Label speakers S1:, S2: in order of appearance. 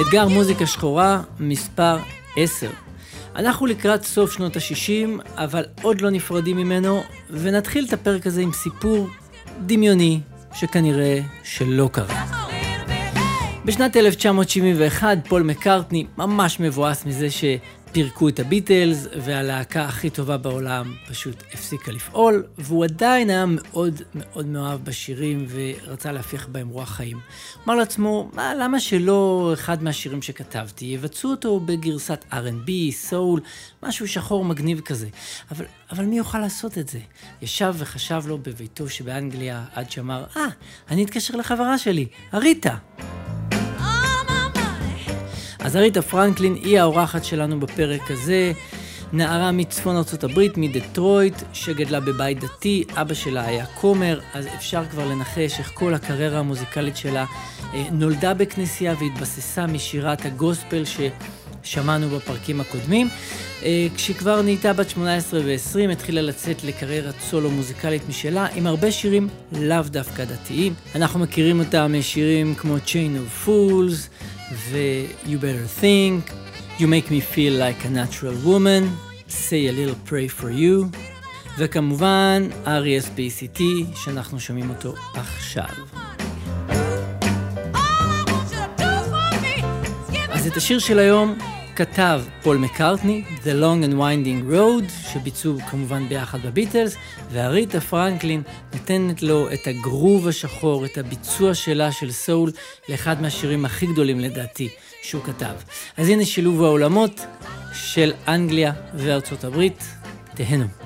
S1: אתגר מוזיקה שחורה מספר 10. אנחנו לקראת סוף שנות ה-60, אבל עוד לא נפרדים ממנו, ונתחיל את הפרק הזה עם סיפור דמיוני, שכנראה שלא קרה. בשנת 1971 פול מקארטני ממש מבואס מזה ש... פירקו את הביטלס, והלהקה הכי טובה בעולם פשוט הפסיקה לפעול, והוא עדיין היה מאוד מאוד מאוהב בשירים ורצה להפיח בהם רוח חיים. אמר לעצמו, מה, למה שלא אחד מהשירים שכתבתי, יבצעו אותו בגרסת R&B, סול, משהו שחור מגניב כזה. אבל, אבל מי יוכל לעשות את זה? ישב וחשב לו בביתו שבאנגליה עד שאמר, אה, ah, אני אתקשר לחברה שלי, אריתה. אז אריתה פרנקלין היא האורחת שלנו בפרק הזה. נערה מצפון הברית, מדטרויט, שגדלה בבית דתי, אבא שלה היה כומר, אז אפשר כבר לנחש איך כל הקריירה המוזיקלית שלה אה, נולדה בכנסייה והתבססה משירת הגוספל ששמענו בפרקים הקודמים. אה, כשכבר נהייתה בת 18 ו-20, התחילה לצאת לקריירת סולו מוזיקלית משלה, עם הרבה שירים לאו דווקא דתיים. אנחנו מכירים אותה משירים כמו Chain of Fools, ו-You better think, You make me feel like a natural woman, say a little pray for you, וכמובן R.E.S.P.C.T שאנחנו שומעים אותו עכשיו. אז את השיר של היום כתב פול מקארטני, The Long and Winding Road, שביצעו כמובן ביחד בביטלס, והריטה פרנקלין נותנת לו את הגרוב השחור, את הביצוע שלה של סול, לאחד מהשירים הכי גדולים לדעתי שהוא כתב. אז הנה שילוב העולמות של אנגליה וארצות הברית, תהנו.